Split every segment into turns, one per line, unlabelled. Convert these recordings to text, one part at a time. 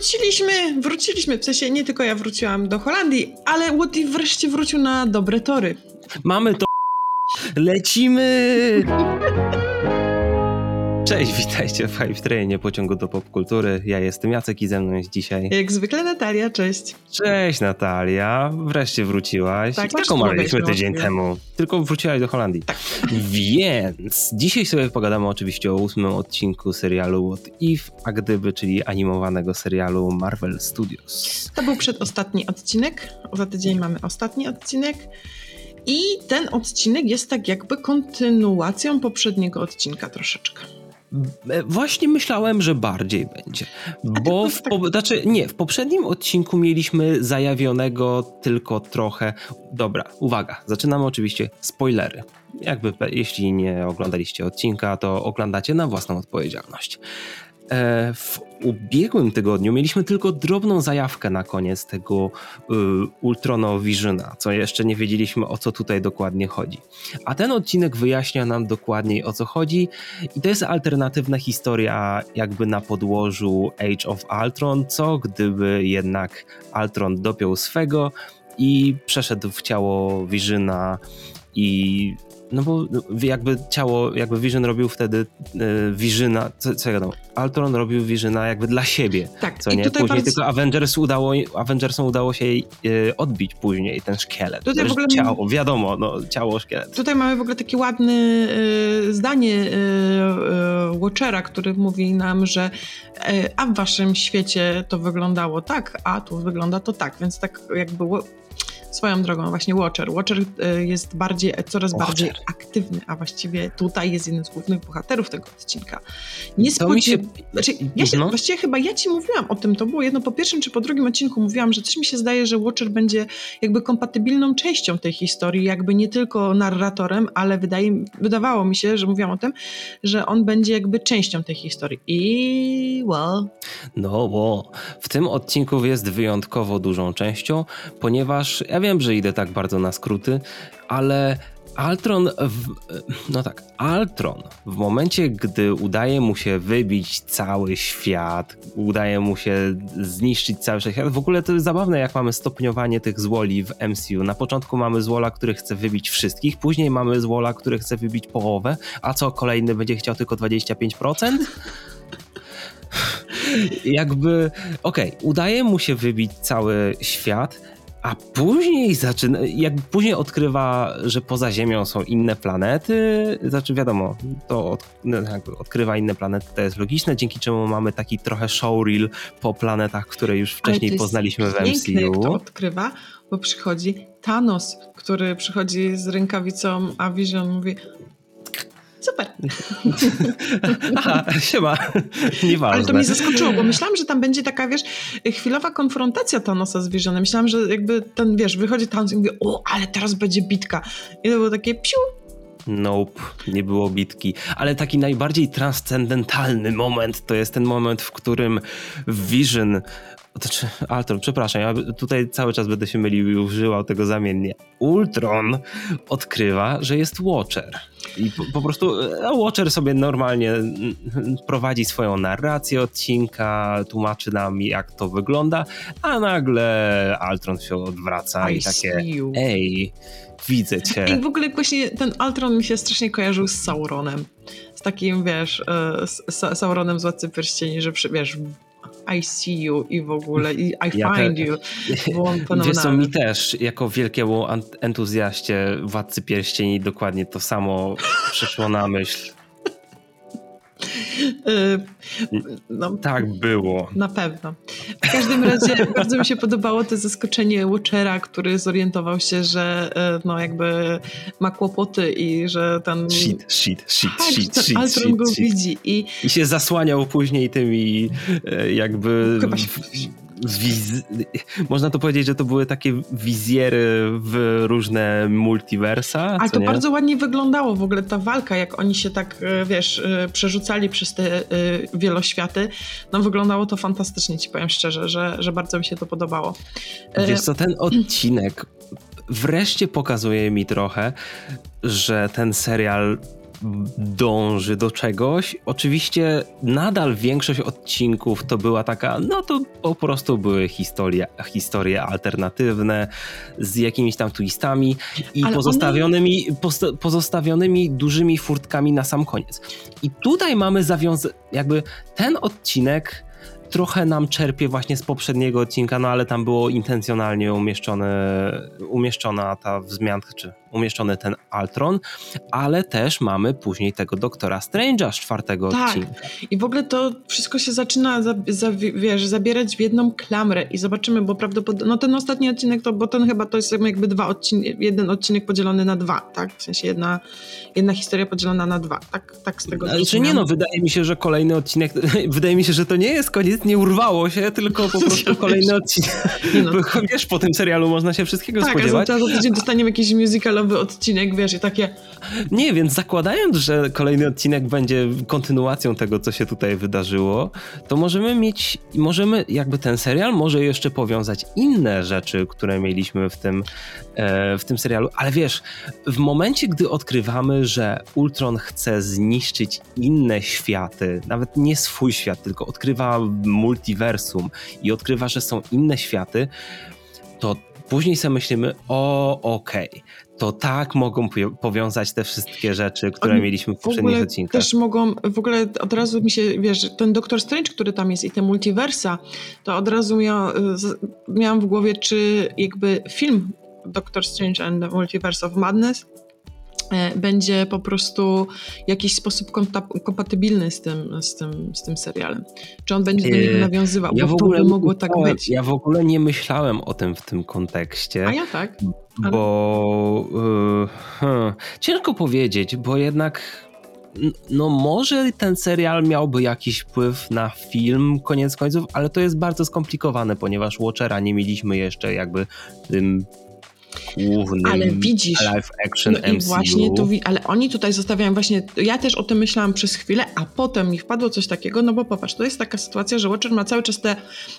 wróciliśmy, wróciliśmy, w sensie nie tylko ja wróciłam do Holandii, ale Woody wreszcie wrócił na dobre tory.
Mamy to. Lecimy! Cześć, witajcie w Hype Trainie pociągu do popkultury. Ja jestem Jacek i ze mną jest dzisiaj.
Jak zwykle Natalia, cześć.
Cześć Natalia, wreszcie wróciłaś.
Tak,
tak omawialiśmy tydzień
no.
temu. Tylko wróciłaś do Holandii.
Tak.
Więc dzisiaj sobie pogadamy oczywiście o ósmym odcinku serialu What If, a gdyby, czyli animowanego serialu Marvel Studios.
To był przedostatni odcinek, za tydzień mamy ostatni odcinek. I ten odcinek jest tak jakby kontynuacją poprzedniego odcinka troszeczkę.
E, Właśnie myślałem, że bardziej będzie. Bo w, po, znaczy, nie, w poprzednim odcinku mieliśmy zajawionego tylko trochę. Dobra, uwaga, zaczynamy oczywiście spoilery. Jakby, jeśli nie oglądaliście odcinka, to oglądacie na własną odpowiedzialność. E, W ubiegłym tygodniu mieliśmy tylko drobną zajawkę na koniec tego y, Ultrono Visiona, co jeszcze nie wiedzieliśmy o co tutaj dokładnie chodzi. A ten odcinek wyjaśnia nam dokładniej o co chodzi i to jest alternatywna historia jakby na podłożu Age of Ultron, co gdyby jednak Ultron dopiął swego i przeszedł w ciało Visiona i no bo jakby ciało, jakby Vision robił wtedy y, Visiona, co, co ja gadam, Ultron robił Visiona jakby dla siebie,
Tak,
co
i
nie? Później
bardzo-
tylko Avengers udało, Avengersom udało się jej y, odbić później ten szkielet.
Tutaj w ogóle-
ciało, wiadomo, no ciało, szkielet.
Tutaj mamy w ogóle takie ładne y, zdanie Watchera, który mówi nam, że a w waszym świecie to wyglądało tak, a tu wygląda to tak, więc tak jakby swoją drogą właśnie Watcher. Watcher y, jest bardziej, coraz
Watcher.
bardziej aktywny, a właściwie tutaj jest jeden z głównych bohaterów tego odcinka. Nie
mi się-
znaczy, ja się,
No.
Właściwie chyba ja ci mówiłam o tym, to było jedno po pierwszym czy po drugim odcinku mówiłam, że coś mi się zdaje, że Watcher będzie jakby kompatybilną częścią tej historii, jakby nie tylko narratorem, ale wydaje, wydawało mi się, że mówiłam o tym, że on będzie jakby częścią tej historii. I well,
No bo w tym odcinku jest wyjątkowo dużą częścią, ponieważ ja wiem, że idę tak bardzo na skróty, ale Altron, w, no tak, Altron w momencie, gdy udaje mu się wybić cały świat, udaje mu się zniszczyć cały świat, w ogóle to jest zabawne, jak mamy stopniowanie tych złoli w MCU. Na początku mamy złola, który chce wybić wszystkich, później mamy złola, który chce wybić połowę, a co kolejny będzie chciał tylko 25%? jakby, okej, udaje mu się wybić cały świat, a później zaczyna, jak później odkrywa, że poza Ziemią są inne planety, znaczy wiadomo, to od, no, jakby odkrywa inne planety, to jest logiczne, dzięki czemu mamy taki trochę showreel po planetach, które już wcześniej poznaliśmy w
piękne, jak to
MCU.
odkrywa, bo przychodzi Thanos, który przychodzi z rękawicą, a Vision mówi super.
Aha, siema, nieważne.
Ale to mnie zaskoczyło, bo myślałam, że tam będzie taka, wiesz, chwilowa konfrontacja Thanosa z Visionem. Myślałam, że jakby ten, wiesz, wychodzi Thanos i mówi, o, ale teraz będzie bitka. I to było takie piu,
Nope, nie było bitki. Ale taki najbardziej transcendentalny moment to jest ten moment, w którym Vision. Znaczy, Ultron, przepraszam, ja tutaj cały czas będę się mylił i używał tego zamiennie. Ultron odkrywa, że jest Watcher. I po, po prostu e, Watcher sobie normalnie prowadzi swoją narrację odcinka, tłumaczy nam jak to wygląda, a nagle Ultron się odwraca i,
I
takie ej, widzę cię.
I w ogóle właśnie ten Ultron mi się strasznie kojarzył z Sauronem. Z takim, wiesz, e, z Sa- Sauronem z Władcy Pierścieni, że wiesz, I see you i w ogóle i I
Ja
find
te-
you.
Wiesz co, mi też, jako wielkiemu entuzjaście Władcy Pierścieni dokładnie to samo przyszło na myśl.
E, No,
Tak było.
Na pewno. W każdym razie bardzo mi się podobało to zaskoczenie Watchera, który zorientował się, że e, no jakby ma kłopoty i że ten...
Shit, shit, shit,
Tak,
shit,
ten
shit,
Ultron go
shit, shit.
widzi i
I się zasłaniał później tymi e, jakby...
Chyba się-
Wiz... Można to powiedzieć, że to były takie wizjery w różne multiversa.
Ale to
nie?
bardzo ładnie wyglądało w ogóle ta walka, jak oni się tak, e, wiesz, e, przerzucali przez te e, wieloświaty. No wyglądało to fantastycznie, ci powiem szczerze, że, że bardzo mi się to podobało.
Wiesz co, ten odcinek wreszcie pokazuje mi trochę, że ten serial dąży do czegoś. Oczywiście nadal większość odcinków to była taka, no to po prostu były historie, historie alternatywne z jakimiś tam twistami i pozostawionymi, one... pozostawionymi dużymi furtkami na sam koniec. I tutaj mamy zawiązać, jakby ten odcinek trochę nam czerpie właśnie z poprzedniego odcinka, no ale tam było intencjonalnie umieszczone, umieszczona ta wzmianka, czy umieszczony ten Altron, ale też mamy później tego Doktora Strange'a z czwartego tak. odcinka.
I w ogóle to wszystko się zaczyna za, za, wiesz, zabierać w jedną klamrę i zobaczymy, bo prawdopodobnie, no ten ostatni odcinek, to, bo ten chyba to jest jakby dwa odcinek, jeden odcinek podzielony na dwa, tak? W sensie jedna, jedna historia podzielona na dwa, tak, tak z tego
Ale czy nie, no wydaje mi się, że kolejny odcinek, wydaje mi się, że to nie jest koniec, nie urwało się, tylko po prostu kolejny odcinek. No. Wiesz, po tym serialu można się wszystkiego tak, spodziewać.
Tak, a za tydzień dostaniemy jakiś musical nowy odcinek, wiesz, i takie...
Nie, więc zakładając, że kolejny odcinek będzie kontynuacją tego, co się tutaj wydarzyło, to możemy mieć, możemy jakby ten serial może jeszcze powiązać inne rzeczy, które mieliśmy w tym, e, w tym serialu, ale wiesz, w momencie, gdy odkrywamy, że Ultron chce zniszczyć inne światy, nawet nie swój świat, tylko odkrywa multiversum i odkrywa, że są inne światy, to później sobie myślimy, o okej, okay, to tak mogą powiązać te wszystkie rzeczy, które Oni mieliśmy w poprzednich odcinkach.
Też mogą, w ogóle od razu mi się, wiesz, ten Doctor Strange, który tam jest i te multiversa, to od razu mia, miałam w głowie, czy jakby film Doctor Strange and the Multiverse of Madness będzie po prostu w jakiś sposób kompatybilny z tym, z tym, z tym serialem. Czy on będzie do niego e, nawiązywał, ja bo w ogóle to by mogło tak być.
Ja w ogóle nie myślałem o tym w tym kontekście.
A ja tak.
Ale... Bo yy, hmm, ciężko powiedzieć, bo jednak no może ten serial miałby jakiś wpływ na film koniec końców, ale to jest bardzo skomplikowane, ponieważ Watchera nie mieliśmy jeszcze jakby tym głównym ale widzisz, live action no MCU.
właśnie tu, ale oni tutaj zostawiają właśnie, ja też o tym myślałam przez chwilę, a potem mi wpadło coś takiego, no bo popatrz, to jest taka sytuacja, że Watcher ma cały czas te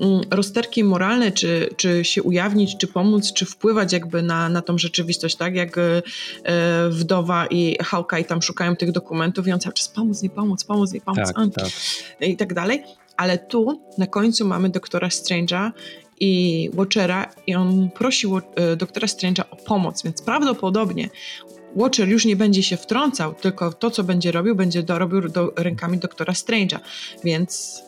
mm, rozterki moralne, czy, czy się ujawnić, czy pomóc, czy wpływać jakby na, na tą rzeczywistość, tak, jak e, Wdowa i Hawkeye tam szukają tych dokumentów i on cały czas pomóc, nie pomóc, pomóc, nie pomóc, tak, tak. i tak dalej. Ale tu na końcu mamy doktora Strange'a i Watchera i on prosi e, doktora Strange'a o pomoc, więc prawdopodobnie Watcher już nie będzie się wtrącał, tylko to, co będzie robił, będzie robił do, rękami doktora Strange'a, więc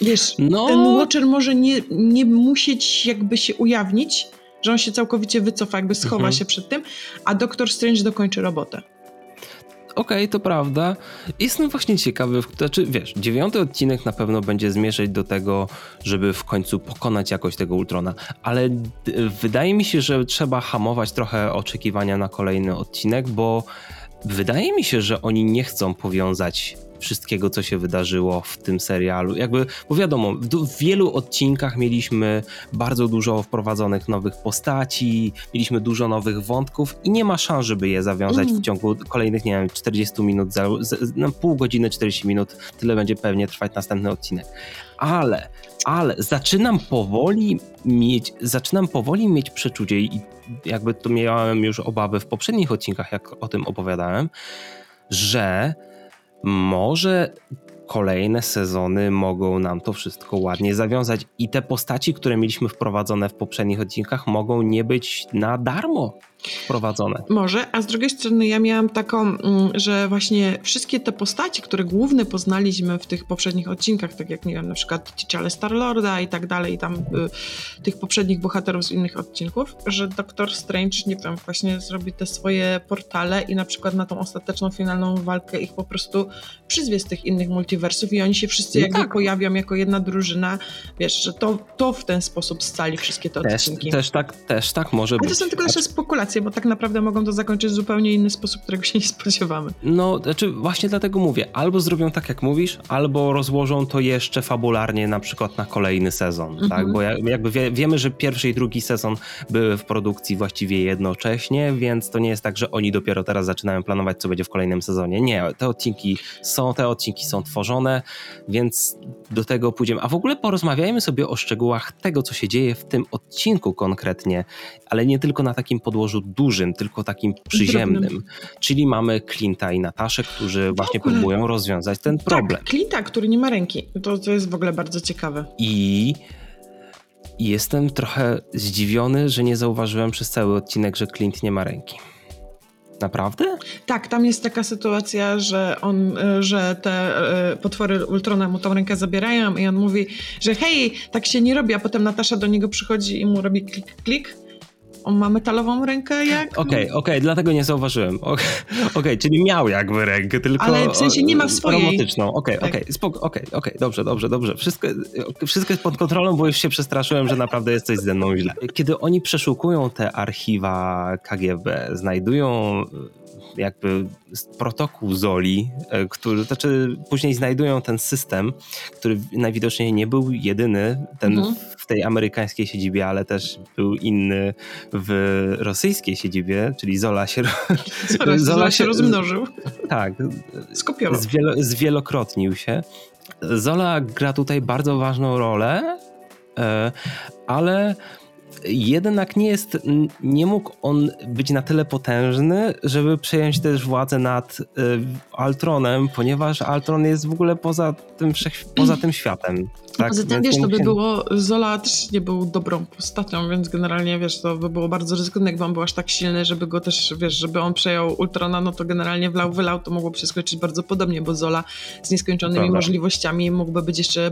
wiesz, no. ten Watcher może nie, nie musieć jakby się ujawnić, że on się całkowicie wycofa, jakby schowa mhm. się przed tym, a doktor Strange dokończy robotę
okej, okay, to prawda. Jestem właśnie ciekawy, znaczy wiesz, dziewiąty odcinek na pewno będzie zmierzać do tego, żeby w końcu pokonać jakoś tego Ultrona, ale wydaje mi się, że trzeba hamować trochę oczekiwania na kolejny odcinek, bo wydaje mi się, że oni nie chcą powiązać wszystkiego, co się wydarzyło w tym serialu. Jakby, bo wiadomo, w, wielu odcinkach mieliśmy bardzo dużo wprowadzonych nowych postaci, mieliśmy dużo nowych wątków i nie ma szans, żeby je zawiązać mm. w ciągu kolejnych, nie wiem, 40 minut, za, na pół godziny, 40 minut, tyle będzie pewnie trwać następny odcinek. Ale, ale zaczynam powoli mieć, zaczynam powoli mieć przeczucie i jakby to miałem już obawy w poprzednich odcinkach, jak o tym opowiadałem, że może kolejne sezony mogą nam to wszystko ładnie zawiązać i te postaci, które mieliśmy wprowadzone w poprzednich odcinkach mogą nie być na darmo wprowadzone.
Może, a z drugiej strony ja miałam taką, mm, że właśnie wszystkie te postaci, które główne poznaliśmy w tych poprzednich odcinkach, tak jak nie wiem, na przykład T'Challa Star-Lorda i tak dalej, i tam y, tych poprzednich bohaterów z innych odcinków, że Doctor Strange, nie wiem, właśnie zrobi te swoje portale i na przykład na tą ostateczną, finalną walkę ich po prostu przyzwie z tych innych multiversów i oni się wszyscy no jakby tak. pojawią jako jedna drużyna, wiesz, że to, to w ten sposób scali wszystkie te odcinki.
Też tak, też tak może
Ale
być.
to są tylko nasze spekulacje bo tak naprawdę mogą to zakończyć w zupełnie inny sposób, którego się nie spodziewamy.
No, znaczy właśnie dlatego mówię, albo zrobią tak jak mówisz, albo rozłożą to jeszcze fabularnie na przykład na kolejny sezon, tak? mhm. tak? Bo jakby wie, wiemy, że pierwszy i drugi sezon były w produkcji właściwie jednocześnie, więc to nie jest tak, że oni dopiero teraz zaczynają planować, co będzie w kolejnym sezonie. Nie, te odcinki są, te odcinki są tworzone, więc do tego pójdziemy. A w ogóle porozmawiajmy sobie o szczegółach tego, co się dzieje w tym odcinku konkretnie, ale nie tylko na takim podłożu korytarzu dużym, tylko takim przyziemnym. Czyli mamy Clint'a i Nataszę, którzy właśnie próbują rozwiązać ten tak, problem.
Tak, Clint'a, który nie ma ręki. To, to jest w ogóle bardzo ciekawe.
I jestem trochę zdziwiony, że nie zauważyłem przez cały odcinek, że Clint nie ma ręki. Naprawdę?
Tak, tam jest taka sytuacja, że on, e, że te e, potwory Ultrona mu tą rękę zabierają i on mówi, że hej, tak się nie robi, a potem Natasza do niego przychodzi i mu robi klik, klik. On ma metalową rękę jak...
Okej, okay, okej, okay, dlatego nie zauważyłem. Okej, okay, czyli miał jakby rękę, tylko...
Ale w sensie nie ma w swojej.
Robotyczną, okej, tak. okej, spoko, okej, okej, dobrze, dobrze, dobrze. Wszystko, wszystko jest pod kontrolą, bo już się przestraszyłem, że naprawdę jest coś ze mną źle. Kiedy oni przeszukują te archiwa KGB, znajdują jakby protokół Zoli, e, który, znaczy później znajdują ten system, który najwidoczniej nie był jedyny, ten mhm. w tej amerykańskiej siedzibie, ale też był inny w rosyjskiej siedzibie, czyli Zola się...
Zola, Zola się rozmnożył.
Tak. Skopiował. Zwielo, zwielokrotnił się. Zola gra tutaj bardzo ważną rolę, e, ale jednak nie jest, nie mógł on być na tyle potężny, żeby przejąć też władzę nad y, Altronem, ponieważ Altron jest w ogóle poza tym, poza tym światem.
Tak? Poza tym, wiesz, to by było, Zola też nie był dobrą postacią, więc generalnie, wiesz, to by było bardzo ryzykowne, jakby on był aż tak silny, żeby go też, wiesz, żeby on przejął Ultrona, no to generalnie wlał, wylał, to mogłoby się skończyć bardzo podobnie, bo Zola z nieskończonymi możliwościami mógłby być jeszcze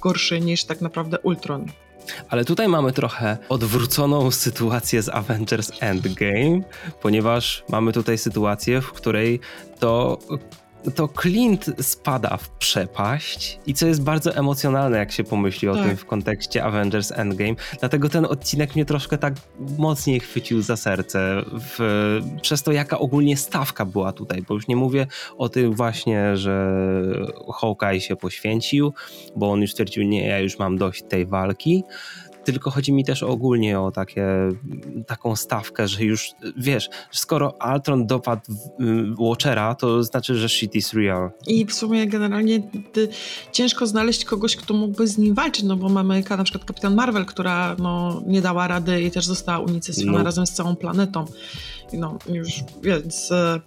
gorszy niż tak naprawdę Ultron.
Ale tutaj mamy trochę odwróconą sytuację z Avengers Endgame, ponieważ mamy tutaj sytuację, w której to to Clint spada w przepaść i co jest bardzo emocjonalne, jak się pomyśli o tak. tym w kontekście Avengers Endgame. Dlatego ten odcinek mnie troszkę tak mocniej chwycił za serce w, przez to, jaka ogólnie stawka była tutaj, bo już nie mówię o tym właśnie, że Hawkeye się poświęcił, bo on już stwierdził, nie, ja już mam dość tej walki, tylko chodzi mi też ogólnie o takie, taką stawkę, że już wiesz, skoro Altron dopadł Watchera, to znaczy, że shit is real.
I w sumie generalnie ciężko znaleźć kogoś, kto mógłby z nim walczyć, no bo mamy na przykład Kapitan Marvel, która no, nie dała rady i też została unicestwiona no. razem z całą planetą. No już, więc e,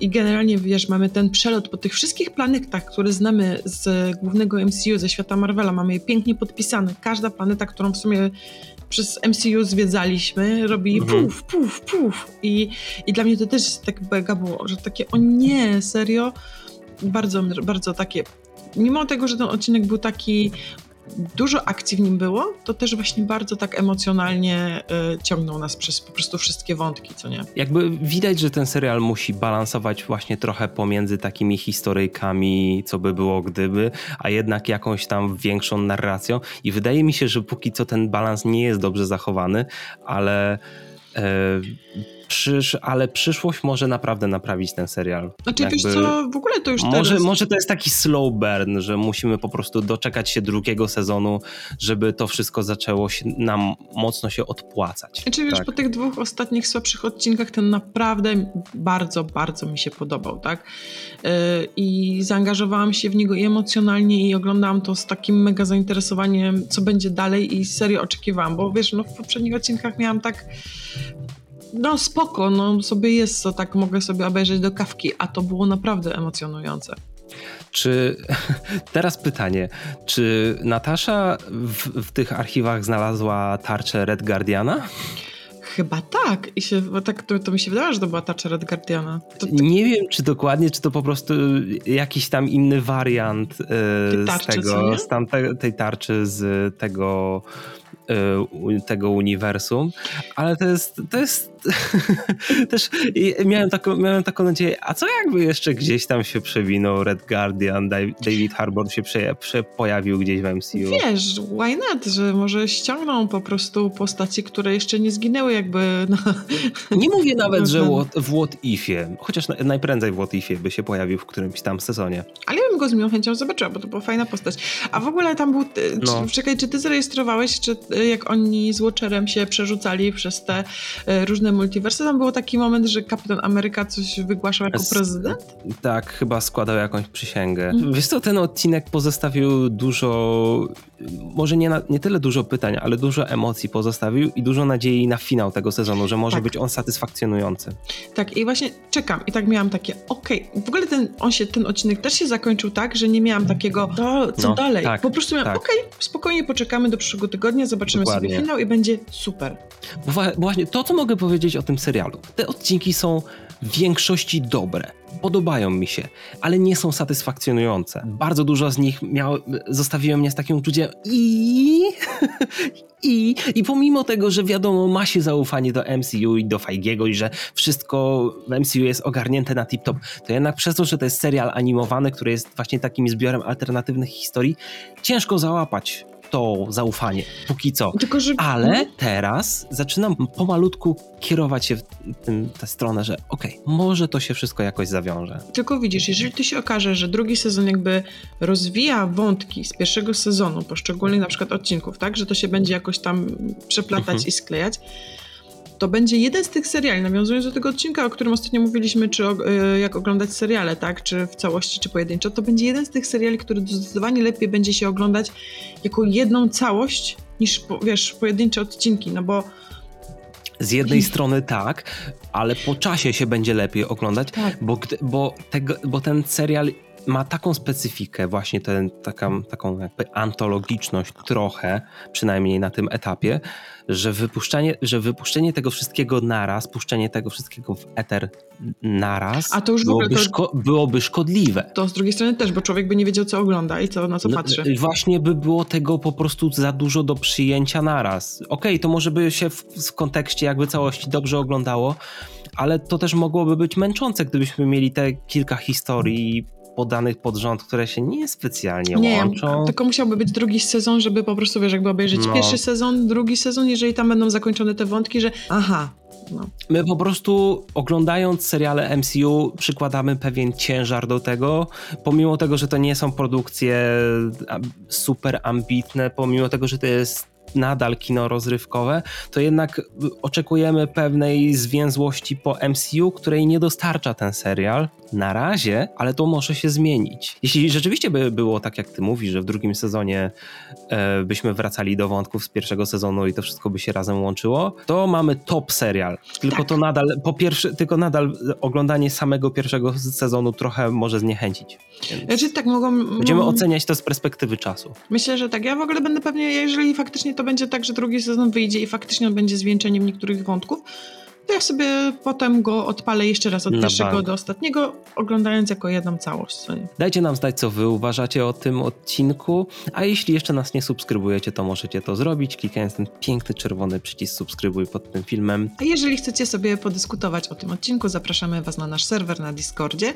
i generalnie wiesz, mamy ten przelot po tych wszystkich planetach, które znamy z głównego MCU, ze świata Marvela, mamy je pięknie podpisane. Każda planeta, którą w sumie przez MCU zwiedzaliśmy, robi mhm. puf, puf, puf. I, I dla mnie to też tak mega było, że takie, o nie, serio, bardzo, bardzo takie mimo tego, że ten odcinek był taki dużo akcji w nim było, to też właśnie bardzo tak emocjonalnie y, ciągnął nas przez po prostu wszystkie wątki, co nie?
Jakby widać, że ten serial musi balansować właśnie trochę pomiędzy takimi historyjkami, co by było gdyby, a jednak jakąś tam większą narracją i wydaje mi się, że póki co ten balans nie jest dobrze zachowany, ale y, przysz, ale przyszłość może naprawdę naprawić ten serial.
Znaczy Jakby, wiesz co, w ogóle to już
może,
teraz...
Może to jest taki slow burn, że musimy po prostu doczekać się drugiego sezonu, żeby to wszystko zaczęło się, nam mocno się odpłacać.
Znaczy wiesz, tak. po tych dwóch ostatnich słabszych odcinkach ten naprawdę bardzo, bardzo mi się podobał, tak? Yy, I zaangażowałam się w niego i emocjonalnie i oglądałam to z takim mega zainteresowaniem, co będzie dalej i serio oczekiwałam, bo wiesz, no w poprzednich odcinkach miałam tak no spoko, no sobie jest to, tak mogę sobie obejrzeć do kawki, a to było naprawdę emocjonujące.
Czy teraz pytanie, czy Natasza w, w tych archiwach znalazła tarczę Red Guardiana?
Chyba tak. I się, tak to, to, mi się wydawało, że to była tarcza Red Guardiana. To, to...
Nie wiem, czy dokładnie, czy to po prostu jakiś tam inny wariant yy, tarczy, z tego, z tamte, tej tarczy z tego tego uniwersum, ale to jest, to jest też miałem taką, miałem taką nadzieję, a co jakby jeszcze gdzieś tam się przewinął Red Guardian, David Harbour się prze, prze, pojawił gdzieś w MCU.
Wiesz, why not, że może ściągną po prostu postaci, które jeszcze nie zginęły jakby. No.
Nie mówię nawet, że w What Ifie, chociaż najprędzej w What Ifie by się pojawił w którymś tam sezonie.
Ale bym go z miłą chęcią zobaczyła, bo to była fajna postać. A w ogóle tam był, no. czy, czekaj, czy ty zarejestrowałeś, czy jak oni z Watcherem się przerzucali przez te różne multiversy, tam był taki moment, że Kapitan Ameryka coś wygłaszał jako prezydent?
Tak, chyba składał jakąś przysięgę. Mhm. Wiesz co, ten odcinek pozostawił dużo, może nie, na, nie tyle dużo pytań, ale dużo emocji pozostawił i dużo nadziei na finał tego sezonu, że może tak. być on satysfakcjonujący.
Tak, i właśnie czekam i tak miałam takie, okej, okay. w ogóle ten, on się, ten odcinek też się zakończył tak, że nie miałam takiego, to, co no, dalej. Tak, po prostu miałam, tak. okej, okay, spokojnie poczekamy do przyszłego tygodnia, zobaczymy Dokładnie. sobie finał i będzie super.
Bo właśnie to, co mogę powiedzieć o tym serialu. Te odcinki są w większości dobre. Podobają mi się, ale nie są satysfakcjonujące. Bardzo dużo z nich miał, zostawiło mnie z takim uczuciem i... I, I pomimo tego, że wiadomo, ma się zaufanie do MCU i do Feigiego i że wszystko w MCU jest ogarnięte na tip-top, to jednak przez to, że to jest serial animowany, który jest właśnie takim zbiorem alternatywnych historii, ciężko załapać to zaufanie, póki co. Tylko, że... Ale no. teraz zaczynam pomalutku kierować się w tę stronę, że okej, okay, może to się wszystko jakoś zawiąże.
Tylko widzisz, jeżeli to się okaże, że drugi sezon jakby rozwija wątki z pierwszego sezonu, poszczególnych na przykład odcinków, tak, że to się będzie jakoś tam przeplatać mhm. i sklejać, to będzie jeden z tych seriali, nawiązując do tego odcinka, o którym ostatnio mówiliśmy, czy o, y, jak oglądać seriale, tak, czy w całości, czy pojedynczo, to będzie jeden z tych seriali, który zdecydowanie lepiej będzie się oglądać jako jedną całość, niż, wiesz, pojedyncze odcinki, no bo
z jednej strony tak, ale po czasie się będzie lepiej oglądać, tak. bo, bo, tego, bo ten serial ma taką specyfikę, właśnie ten, taką, taką jakby antologiczność trochę, przynajmniej na tym etapie, że wypuszczenie, że wypuszczenie tego wszystkiego naraz, puszczenie tego wszystkiego w eter naraz A to już byłoby, to, szko byłoby szkodliwe.
To z drugiej strony też, bo człowiek by nie wiedział, co ogląda i co, na co no, patrzy.
No, właśnie by było tego po prostu za dużo do przyjęcia naraz. Okej, okay, to może by się w, w kontekście jakby całości dobrze oglądało, ale to też mogłoby być męczące, gdybyśmy mieli te kilka historii podanych pod rząd, które się nie specjalnie nie, łączą.
tylko musiałby być drugi sezon, żeby po prostu, wiesz, jakby obejrzeć no. pierwszy sezon, drugi sezon, jeżeli tam będą zakończone te wątki, że aha, no.
My po prostu oglądając seriale MCU przykładamy pewien ciężar do tego, pomimo tego, że to nie są produkcje super ambitne, pomimo tego, że to jest nadal kino rozrywkowe, to jednak oczekujemy pewnej zwięzłości po MCU, której nie dostarcza ten serial na razie, ale to może się zmienić. Jeśli rzeczywiście by było tak, jak ty mówisz, że w drugim sezonie e, byśmy wracali do wątków z pierwszego sezonu i to wszystko by się razem łączyło, to mamy top serial. Tylko tak. to nadal, po pierwsze, tylko nadal oglądanie samego pierwszego sezonu trochę może zniechęcić.
Znaczy, tak mogą,
będziemy oceniać to z perspektywy czasu.
Myślę, że tak. Ja w ogóle będę pewnie, jeżeli faktycznie to będzie tak, że drugi sezon wyjdzie i faktycznie on będzie zwieńczeniem niektórych wątków, to ja sobie potem go odpalę jeszcze raz od Na pierwszego bank. do ostatniego, oglądając jako jedną całość.
Dajcie nam znać, co wy uważacie o tym odcinku, a jeśli jeszcze nas nie subskrybujecie, to możecie to zrobić, klikając ten piękny czerwony przycisk subskrybuj pod tym filmem.
A jeżeli chcecie sobie podyskutować o tym odcinku, zapraszamy was na nasz serwer na Discordzie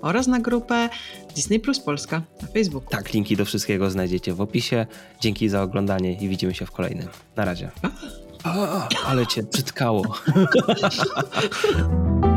oraz na grupę Disney Plus Polska na Facebooku.
Tak, linki do wszystkiego znajdziecie w opisie. Dzięki za oglądanie i widzimy się w kolejnym. Na razie. A, ale cię przytkało.